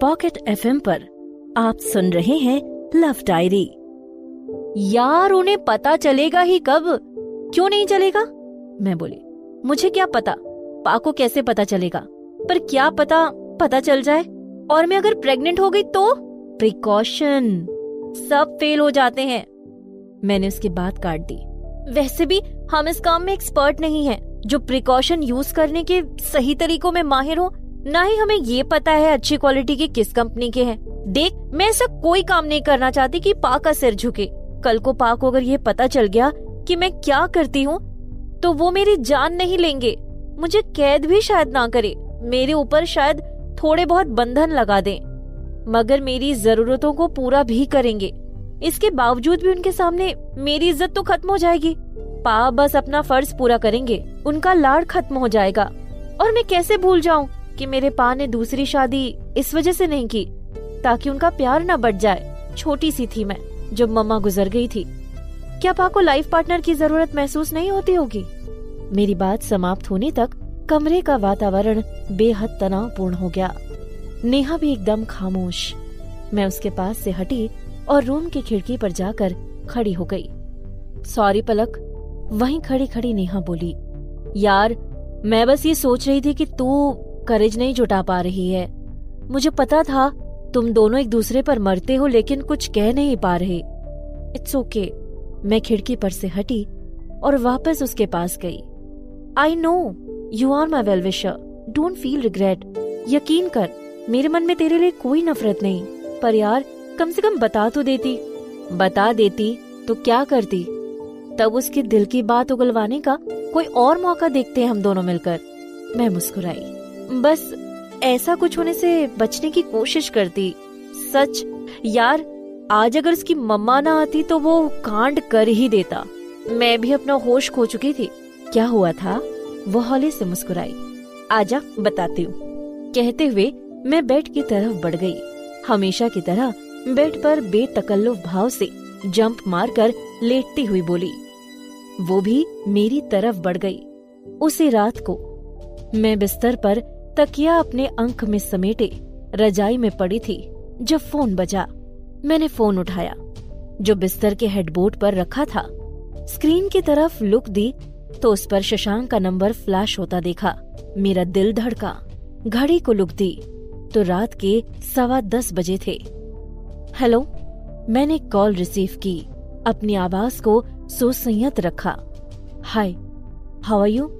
Pocket FM पर आप सुन रहे हैं लव डायरी यार, उन्हें पता चलेगा ही कब। क्यों नहीं चलेगा? मैं बोली, मुझे क्या पता? पा को कैसे पता चलेगा? पर क्या पता पता चल जाए? और मैं अगर प्रेग्नेंट हो गई तो? प्रिकॉशन सब फेल हो जाते हैं। मैंने उसकी बात काट दी। वैसे भी हम इस काम में एक्सपर्ट नहीं हैं, जो प्रिकॉशन यूज़ करने के सही तरीकों में माहिर हो। ना ही हमें ये पता है अच्छी क्वालिटी के किस कंपनी के हैं। देख, मैं ऐसा कोई काम नहीं करना चाहती कि पा का सिर झुके। कल को पा को अगर ये पता चल गया कि मैं क्या करती हूँ तो वो मेरी जान नहीं लेंगे। मुझे कैद भी शायद ना करे। मेरे ऊपर शायद थोड़े बहुत बंधन लगा दें। मगर मेरी जरूरतों को पूरा भी करेंगे। इसके बावजूद भी उनके सामने मेरी इज़्ज़त तो खत्म हो जाएगी। पा बस अपना फ़र्ज़ पूरा करेंगे। उनका लाड़ खत्म हो जाएगा। और मैं कैसे भूल जाऊँ? कि मेरे पा ने दूसरी शादी इस वजह से नहीं की, ताकि उनका प्यार न बढ़ जाए। छोटी सी थी मैं, जब मम्मा गुजर गई थी। क्या पा को लाइफ पार्टनर की ज़रूरत महसूस नहीं होती होगी? मेरी बात समाप्त होने तक कमरे का वातावरण बेहद तनावपूर्ण हो गया। नेहा भी एकदम खामोश। मैं उसके पास से हटी और रूम की खिड़की पर जाकर खड़ी हो गई। सॉरी पलक, वहीं खड़ी खड़ी नेहा बोली। यार, मैं बस ये सोच रही थी कि तू करेज नहीं जुटा पा रही है। मुझे पता था तुम दोनों एक दूसरे पर मरते हो, लेकिन कुछ कह नहीं पा रहे। It's okay okay. मैं खिड़की पर से हटी और वापस उसके पास गई। I know you are my well wisher don't feel regret यकीन कर, मेरे मन में तेरे लिए कोई नफरत नहीं। पर यार, कम से कम बता तो देती। बता देती तो क्या करती? तब उसके दिल की बात उगलवाने का कोई और मौका देखते हैं हम दोनों मिलकर। मैं मुस्कुराई। बस ऐसा कुछ होने से बचने की कोशिश करती। सच, यार, आज अगर उसकी मम्मा ना आती तो वो कांड कर ही देता। मैं भी अपना होश खो चुकी थी। क्या हुआ था? वो हौले से मुस्कुराई। आजा, बताती हूँ। कहते हुए मैं बेड की तरफ़ बढ़ गई। हमेशा की तरह बेड पर बेतकल्लुफ भाव से जंप मारकर लेटती हुई बोली, वो भी मेरी तरफ़ बढ़ गई। उसी रात को मैं बिस्तर पर तकिया अपने अंक में समेटे रजाई में पड़ी थी, जब फ़ोन बजा। मैंने फ़ोन उठाया। जो बिस्तर के हेडबोर्ड पर रखा था, स्क्रीन की तरफ़ लुक दी तो उस पर शशांक का नंबर फ्लैश होता देखा। मेरा दिल धड़का, घड़ी को लुक दी। तो रात के सवा दस बजे थे। हेलो, मैंने कॉल रिसीव की। अपनी आवाज़ को सुसंयत रखा। Hi, how are you?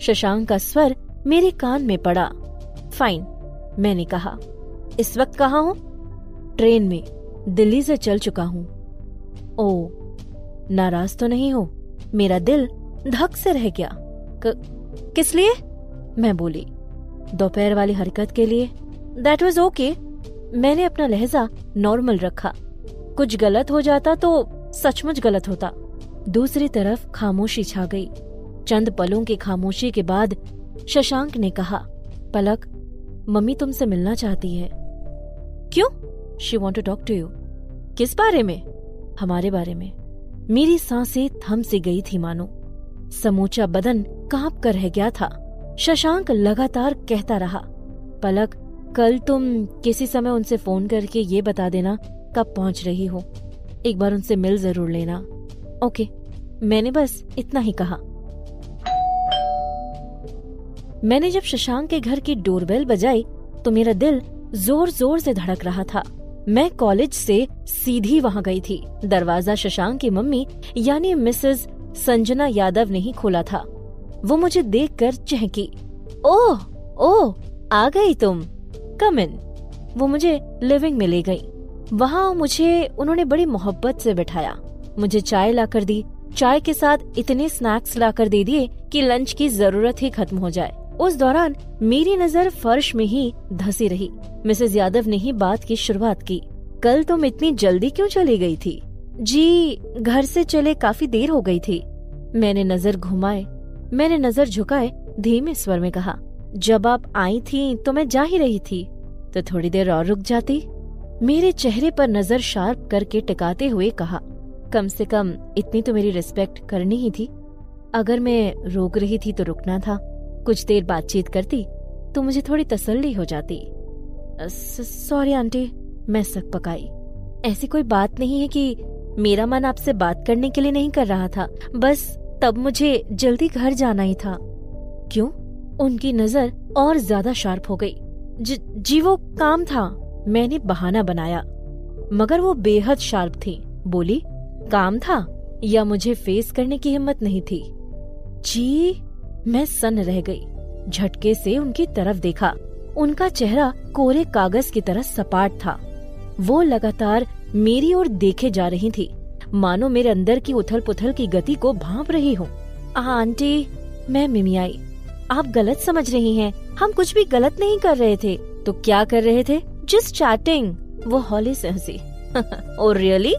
Shashank का स्वर मेरे कान में पड़ा। फाइन मैंने कहा। इस वक्त कहा हूँ? ट्रेन में दिल्ली से चल चुका हूँ। ओ नाराज़ तो नहीं हो? मेरा दिल धक से रह गया। क, किस लिए? मैं बोली दोपहर वाली हरकत के लिए। दैट वॉज़ ओके मैंने अपना लहजा नॉर्मल रखा। कुछ गलत हो जाता तो सचमुच गलत होता। दूसरी तरफ़ खामोशी छा गई। चंद पलों की खामोशी के बाद शशांक ने कहा, पलक, मम्मी तुमसे मिलना चाहती है। क्यों? She want to talk to you किस बारे में? हमारे बारे में। मेरी साँसें थम सी गई थी, मानो। समूचा बदन काँप कर रह गया था। शशांक लगातार कहता रहा, पलक, कल तुम किसी समय उनसे फ़ोन करके ये बता देना कब पहुँच रही हो। एक बार उनसे मिल ज़रूर लेना। ओके, मैंने बस इतना ही कहा। मैंने जब शशांक के घर की डोरबेल बजाई तो मेरा दिल ज़ोर ज़ोर से धड़क रहा था। मैं कॉलेज से सीधी वहाँ गई थी। दरवाज़ा शशांक की मम्मी, यानी मिसेस संजना यादव ने ही खोला था। वो मुझे देखकर चहकी। ओह ओह, आ गई तुम। कम इन। वो मुझे लिविंग में ले गई। वहाँ मुझे, उन्होंने बड़ी मोहब्बत से बिठाया। मुझे चाय लाकर दी। चाय के साथ इतने स्नैक्स लाकर दे दिए कि लंच की ज़रूरत ही खत्म हो जाए। उस दौरान मेरी नज़र फर्श में ही धसी रही। मिसेज यादव ने ही बात की, शुरुआत की। कल तुम इतनी जल्दी क्यों चली गई थी? जी, घर से चले काफ़ी देर हो गई थी। मैंने नज़र घुमाए, मैंने नज़र झुकाए, धीमे स्वर में कहा, जब आप आई थी तो मैं जा ही रही थी। तो थोड़ी देर और रुक जाती? मेरे चेहरे पर नज़र शार्प करके टिकाते हुए कहा, कम से कम इतनी तो मेरी रिस्पेक्ट करनी ही थी। अगर मैं रोक रही थी तो रुकना था। कुछ देर बातचीत करती तो मुझे थोड़ी तसल्ली हो जाती। सॉरी आंटी मैं सक पकाई। ऐसी कोई बात नहीं है कि मेरा मन आपसे बात करने के लिए नहीं कर रहा था। बस तब मुझे जल्दी घर जाना ही था। क्यों? उनकी नज़र और ज़्यादा शार्प हो गई। ज, जी वो काम था। मैंने बहाना बनाया। मगर वो बेहद शार्प थी। बोली काम था या मुझे फेस करने की हिम्मत नहीं थी? जी? मैं सन रह गई। झटके से उनकी तरफ़ देखा। उनका चेहरा कोरे कागज़ की तरह सपाट था। वो लगातार मेरी ओर देखे जा रही थी। मानो मेरे अंदर की उथल पुथल की गति को भाप रही हूँ। आंटी मैं मिमियाई आप गलत समझ रही हैं। हम कुछ भी गलत नहीं कर रहे थे। तो क्या कर रहे थे? जस्ट चैटिंग वो हॉली से हँसी और रियली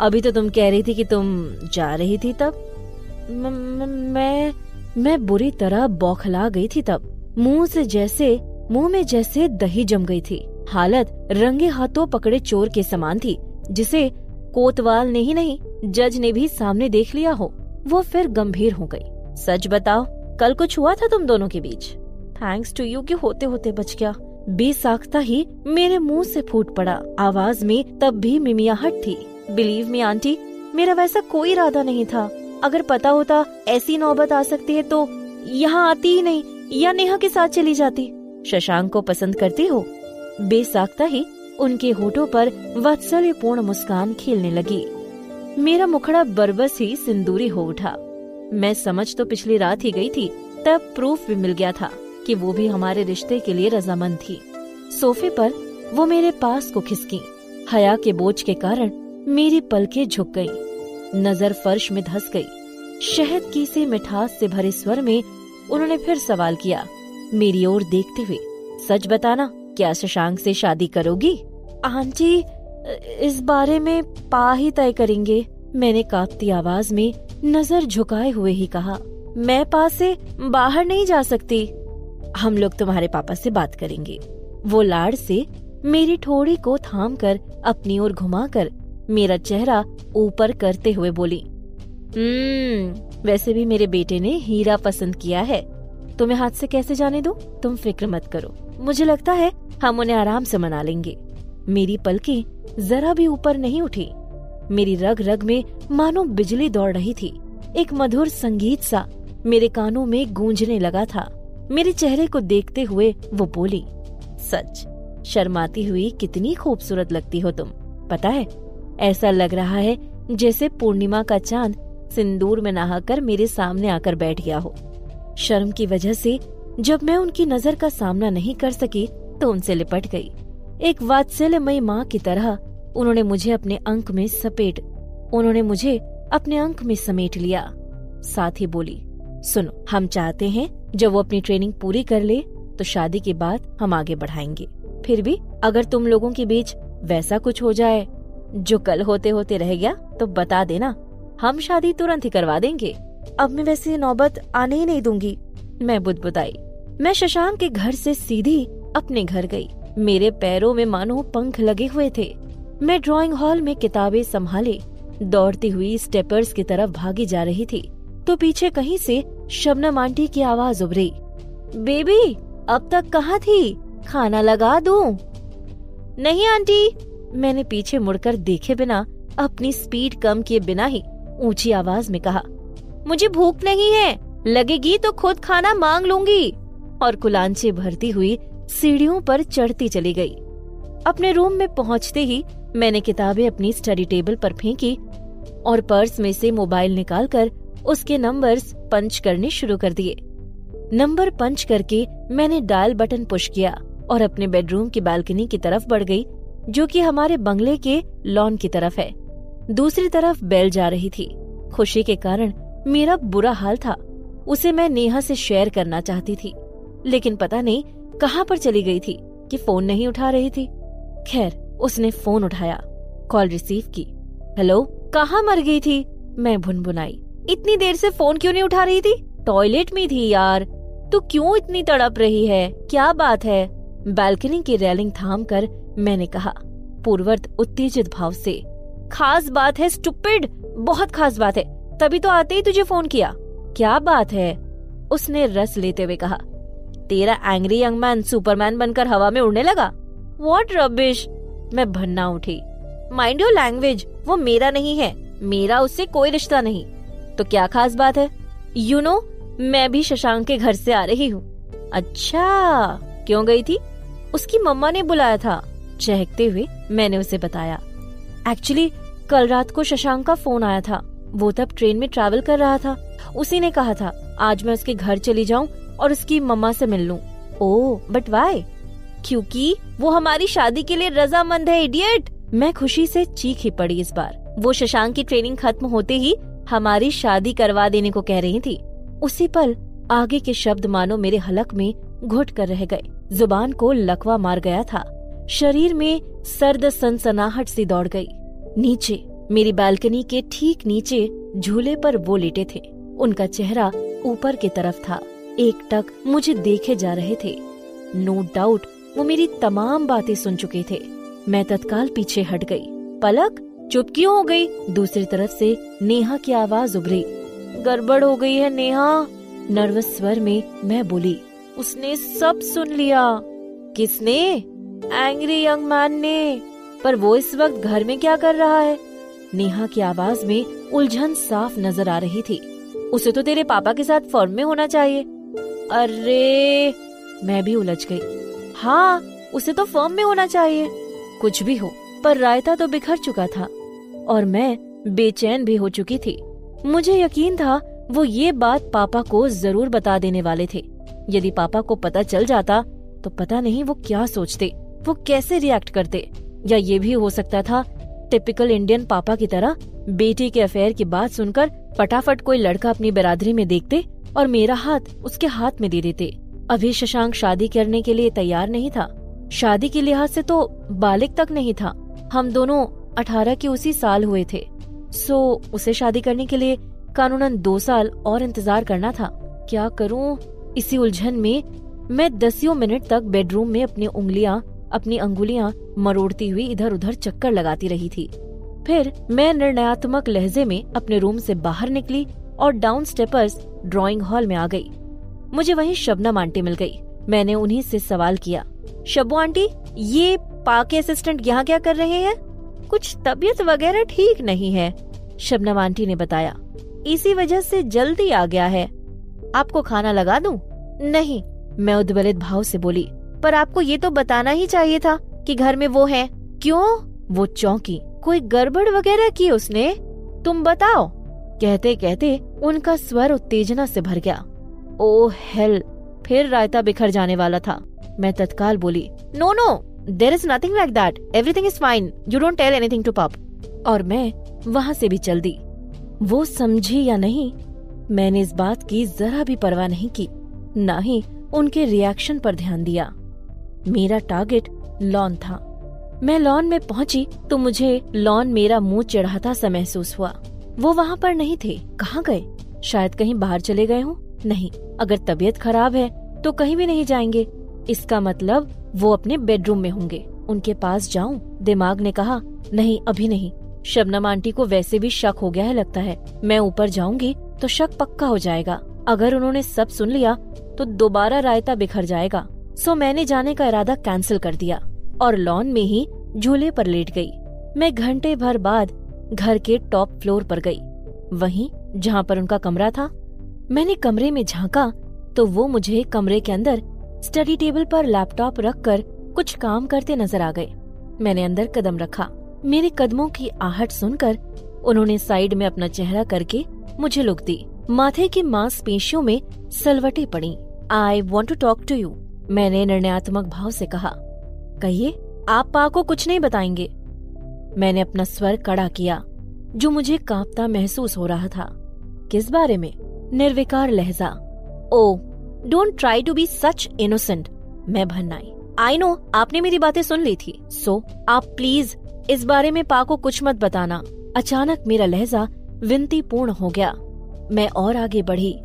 अभी तो तुम कह रही थी कि तुम जा रही थी तब? म, म, मैं मैं बुरी तरह बौखला गई थी तब। मुँह से जैसे, मुँह में जैसे दही जम गई थी। हालत रंगे हाथों पकड़े चोर के समान थी, जिसे कोतवाल ने ही नहीं, जज ने भी सामने देख लिया हो। वो फिर गंभीर हो गई। सच बताओ, कल कुछ हुआ था तुम दोनों के बीच? थैंक्स टू यू कि होते होते बच गया। बेसाख्ता ही मेरे मुँह से फूट पड़ा। आवाज़ में तब भी मिमियाहट थी। बिलीव मी आंटी, मेरा वैसा कोई इरादा नहीं था। अगर पता होता ऐसी नौबत आ सकती है तो यहाँ आती ही नहीं या नेहा के साथ चली जाती। शशांक को पसंद करती हो? बेसाख्ता ही उनके होठों पर वात्सल्यपूर्ण मुस्कान खेलने लगी। मेरा मुखड़ा बरबस ही सिंदूरी हो उठा। मैं समझ तो पिछली रात ही गई थी तब प्रूफ भी मिल गया था कि वो भी हमारे रिश्ते के लिए रजामंद थी। सोफे पर वो मेरे पास को खिसकी। हया के बोझ के कारण मेरी पलकें झुक गईं, नज़र फर्श में धस गई। शहद की से मिठास से भरे स्वर में उन्होंने फिर सवाल किया, मेरी ओर देखते हुए, सच बताना, क्या शशांक से शादी करोगी? आंटी, इस बारे में पा ही तय करेंगे, मैंने कांपती आवाज़ में नज़र झुकाए हुए ही कहा। मैं पास से बाहर नहीं जा सकती। हम लोग तुम्हारे पापा से बात करेंगे। वो लाड़ से मेरी ठोड़ी को थाम कर अपनी ओर घुमाकर मेरा चेहरा ऊपर करते हुए बोली हम्म वैसे भी मेरे बेटे ने हीरा पसंद किया है। तुम्हें हाथ से कैसे जाने दो? तुम फ़िक्र मत करो। मुझे लगता है हम उन्हें आराम से मना लेंगे। मेरी पलकें जरा भी ऊपर नहीं उठी। मेरी रग रग में मानो बिजली दौड़ रही थी। एक मधुर संगीत सा मेरे कानों में गूंजने लगा था। मेरे चेहरे को देखते हुए वो बोली, सच, शर्माती हुई कितनी खूबसूरत लगती हो तुम। पता है ऐसा लग रहा है जैसे पूर्णिमा का चाँद सिंदूर में नहाकर मेरे सामने आकर बैठ गया हो। शर्म की वजह से जब मैं उनकी नज़र का सामना नहीं कर सकी तो उनसे लिपट गई। एक वात्सल्यमयी माँ की तरह उन्होंने मुझे अपने अंक में सपेट, उन्होंने मुझे अपने अंक में समेट लिया। साथ ही बोली, सुनो, हम चाहते हैं जब वो अपनी ट्रेनिंग पूरी कर ले तो शादी के बाद हम आगे बढ़ाएँगे। फिर भी अगर तुम लोगों के बीच वैसा कुछ हो जाए जो कल होते होते रह गया तो बता देना। हम शादी तुरंत ही करवा देंगे। अब मैं वैसे नौबत आने ही नहीं दूँगी। मैं बुदबुदाई। मैं शशांक के घर से सीधी अपने घर गई। मेरे पैरों में मानो पंख लगे हुए थे। मैं ड्राइंग हॉल में किताबें संभाले। दौड़ती हुई स्टेपर्स की तरफ़ भागी जा रही थी। तो पीछे कहीं से शबनम आंटी की आवाज़ उभरी। बेबी, अब तक कहाँ थी? खाना लगा दूँ? नहीं, आंटी। मैंने पीछे मुड़कर देखे बिना अपनी स्पीड कम किए बिना ही ऊँची आवाज़ में कहा, मुझे भूख नहीं है। लगेगी तो खुद खाना मांग लूँगी। और कुलांचे भरती हुई सीढ़ियों पर चढ़ती चली गई। अपने रूम में पहुँचते ही मैंने किताबें अपनी स्टडी टेबल पर फेंकी और पर्स में से मोबाइल निकालकर उसके नंबर्स पंच करने शुरू कर दिए। नंबर पंच करके मैंने डायल बटन पुश किया और अपने बेडरूम की बालकनी की तरफ़ बढ़ गई जो कि हमारे बंगले के लॉन की तरफ़ है। दूसरी तरफ़ बेल जा रही थी। खुशी के कारण मेरा बुरा हाल था। उसे मैं नेहा से शेयर करना चाहती थी। लेकिन पता नहीं कहाँ पर चली गई थी कि फ़ोन नहीं उठा रही थी। खैर, उसने फ़ोन उठाया, कॉल रिसीव की। हेलो, कहाँ मर गई थी? मैं भुनभुनाई। इतनी देर से फ़ोन क्यों नहीं उठा रही थी? टॉयलेट में थी यार। तू क्यों इतनी तड़प रही है? क्या बात है? बालकनी की रेलिंग थाम कर मैंने कहा पूर्वर्त उत्तेजित भाव से खास बात है स्टुपिड बहुत खास बात है तभी तो आते ही तुझे फ़ोन किया। क्या बात है? उसने रस लेते हुए कहा तेरा एंग्री यंग मैन सुपरमैन बनकर हवा में उड़ने लगा? वॉट रबिश मैं भन्ना उठी माइंड योर लैंग्वेज वो मेरा नहीं है मेरा उससे कोई रिश्ता नहीं। तो क्या खास बात है? यू you नो know, मैं भी शशांक के घर से आ रही हूँ। अच्छा क्यों गई थी? उसकी मम्मा ने बुलाया था। चहकते हुए मैंने उसे बताया। एक्चुअली कल रात को शशांक का फ़ोन आया था। वो तब ट्रेन में ट्रैवल कर रहा था। उसी ने कहा था, आज मैं उसके घर चली जाऊँ और उसकी मम्मा से मिल लूँ। ओ बट वाई क्योंकि वो हमारी शादी के लिए रजामंद है इडियट मैं खुशी से चीख ही पड़ी इस बार। वो शशांक की ट्रेनिंग खत्म होते ही हमारी शादी करवा देने को कह रही थी। उसी पल आगे के शब्द मानो मेरे हलक में घुट कर रह गए। ज़ुबान को लकवा मार गया था। शरीर में सर्द सनसनाहट सी दौड़ गई। नीचे, मेरी बालकनी के ठीक नीचे झूले पर वो लेटे थे। उनका चेहरा ऊपर की तरफ़ था। एक टक मुझे देखे जा रहे थे। नो डाउट, वो मेरी तमाम बातें सुन चुके थे। मैं तत्काल पीछे हट गई। पलक, चुप क्यों हो गई? दूसरी तरफ़ से नेहा की आवाज़ उभरी। गड़बड़ हो गई है नेहा। नर्वस स्वर में मैं बोली, उसने सब सुन लिया। किसने? एंग्री यंग मैन ने। पर वो इस वक्त घर में क्या कर रहा है? नेहा की आवाज़ में उलझन साफ़ नज़र आ रही थी। उसे तो तेरे पापा के साथ फॉर्म में होना चाहिए। अरे, मैं भी उलझ गई। हाँ उसे तो फॉर्म में होना चाहिए। कुछ भी हो, पर रायता तो बिखर चुका था। और मैं बेचैन भी हो चुकी थी। मुझे यकीन था, वो ये बात पापा को ज़रूर बता देने वाले थे। यदि पापा को पता चल जाता तो पता नहीं वो क्या सोचते। वो कैसे रिएक्ट करते? या ये भी हो सकता था टिपिकल इंडियन पापा की तरह, बेटी के अफेयर की बात सुनकर फटाफट कोई लड़का अपनी बिरादरी में देखते और मेरा हाथ उसके हाथ में दे देते। अभी शशांक शादी करने के लिए तैयार नहीं था। शादी के लिहाज से तो बालिक तक नहीं था। हम दोनों अठारह के उसी साल हुए थे। सो उसे शादी करने के लिए कानूनन दो साल और इंतज़ार करना था। क्या करूँ? इसी उलझन में मैं दसियों मिनट तक बेडरूम में अपनी उंगलियाँ अपनी अंगुलियाँ मरोड़ती हुई इधर उधर चक्कर लगाती रही थी। फिर मैं निर्णयात्मक लहजे में अपने रूम से बाहर निकली और डाउन स्टेपर्स ड्राइंग हॉल में आ गई। मुझे वहीं शबनम आंटी मिल गई। मैंने उन्हीं से सवाल किया, शब्बू आंटी, ये पाके असिस्टेंट यहाँ क्या कर रहे हैं? कुछ तबीयत वगैरह ठीक नहीं है? शबनम आंटी ने बताया, इसी वजह से जल्दी आ गया है। आपको खाना लगा दूँ? नहीं, मैं उद्वलित भाव से बोली पर आपको ये तो बताना ही चाहिए था कि घर में वो है। क्यों? वो चौंकी। कोई गड़बड़ वगैरह की उसने? तुम बताओ। कहते कहते उनका स्वर उत्तेजना से भर गया। ओ हेल फिर रायता बिखर जाने वाला था। मैं तत्काल बोली no no there is nothing like that everything is fine you don't tell anything to pup और मैं वहाँ से भी चल दी। वो समझी या नहीं, मैंने इस बात की जरा भी परवाह नहीं की। न ही उनके रिएक्शन पर ध्यान दिया। मेरा टारगेट लॉन था। मैं लॉन में पहुँची तो मुझे लॉन मेरा मुँह चढ़ाता सा महसूस हुआ। वो वहाँ पर नहीं थे। कहाँ गए? शायद कहीं बाहर चले गए हों? नहीं। अगर तबीयत खराब है तो कहीं भी नहीं जाएँगे। इसका मतलब वो अपने बेडरूम में होंगे। उनके पास जाऊँ? दिमाग ने कहा, नहीं, अभी नहीं। शबनम आंटी को वैसे भी शक हो गया है, लगता है। मैं ऊपर जाऊँगी तो शक पक्का हो जाएगा। अगर उन्होंने सब सुन लिया तो दोबारा रायता बिखर जाएगा। सो मैंने जाने का इरादा कैंसिल कर दिया और लॉन में ही झूले पर लेट गई। मैं घंटे भर बाद घर के टॉप फ्लोर पर गई, वहीं जहाँ पर उनका कमरा था। मैंने कमरे में झांका तो वो मुझे कमरे के अंदर स्टडी टेबल पर लैपटॉप रखकर कुछ काम करते नज़र आ गए। मैंने अंदर कदम रखा। मेरे कदमों की आहट सुनकर उन्होंने साइड में अपना चेहरा करके मुझे लुक दी। माथे की मांसपेशियों में सलवटे पड़ी। I want to talk to you मैंने निर्णयात्मक भाव से कहा कहिए आप पा को कुछ नहीं बताएँगे। मैंने अपना स्वर कड़ा किया जो मुझे कांपता महसूस हो रहा था। किस बारे में? निर्विकार लहजा। ओ don't try to be such innocent मैं भन्नाई। आई नो आपने मेरी बातें सुन ली थी। सो so, आप प्लीज़ इस बारे में पा को कुछ मत बताना। अचानक मेरा लहजा विनती पूर्ण हो गया। मैं और आगे बढ़ी।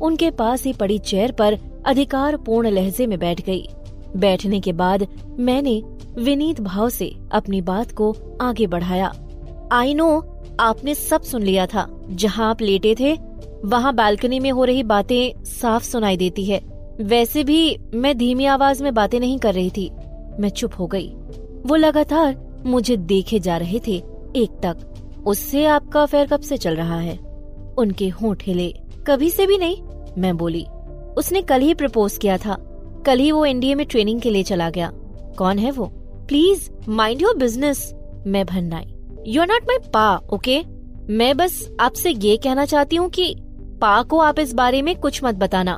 उनके पास ही पड़ी चेयर पर अधिकार पूर्ण लहजे में बैठ गई। बैठने के बाद मैंने विनीत भाव से अपनी बात को आगे बढ़ाया। आई नो, आपने सब सुन लिया था। जहाँ आप लेटे थे, वहाँ बालकनी में हो रही बातें साफ़ सुनाई देती है। वैसे भी मैं धीमी आवाज़ में बातें नहीं कर रही थी। मैं चुप हो गई। वो लगातार मुझे देखे जा रहे थे एक तक। उससे आपका अफेयर कब से चल रहा है? उनके होंठ हिले कभी से भी नहीं, मैं बोली। उसने कल ही प्रपोज किया था। कल ही वो एनडीए में ट्रेनिंग के लिए चला गया। कौन है वो? प्लीज़ माइंड योर बिज़नेस मैं भन्नाई। You are not my pa okay मैं बस आपसे ये कहना चाहती हूँ कि पा को आप इस बारे में कुछ मत बताना।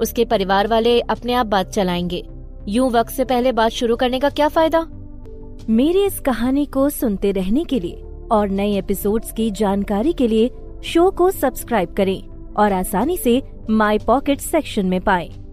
उसके परिवार वाले अपने आप बात चलाएँगे। यूँ वक्त से पहले बात शुरू करने का क्या फ़ायदा? मेरी इस कहानी को सुनते रहने के लिए और नए एपिसोड्स की जानकारी के लिए शो को सब्सक्राइब करें। और आसानी से माई पॉकेट सेक्शन में पाएँ।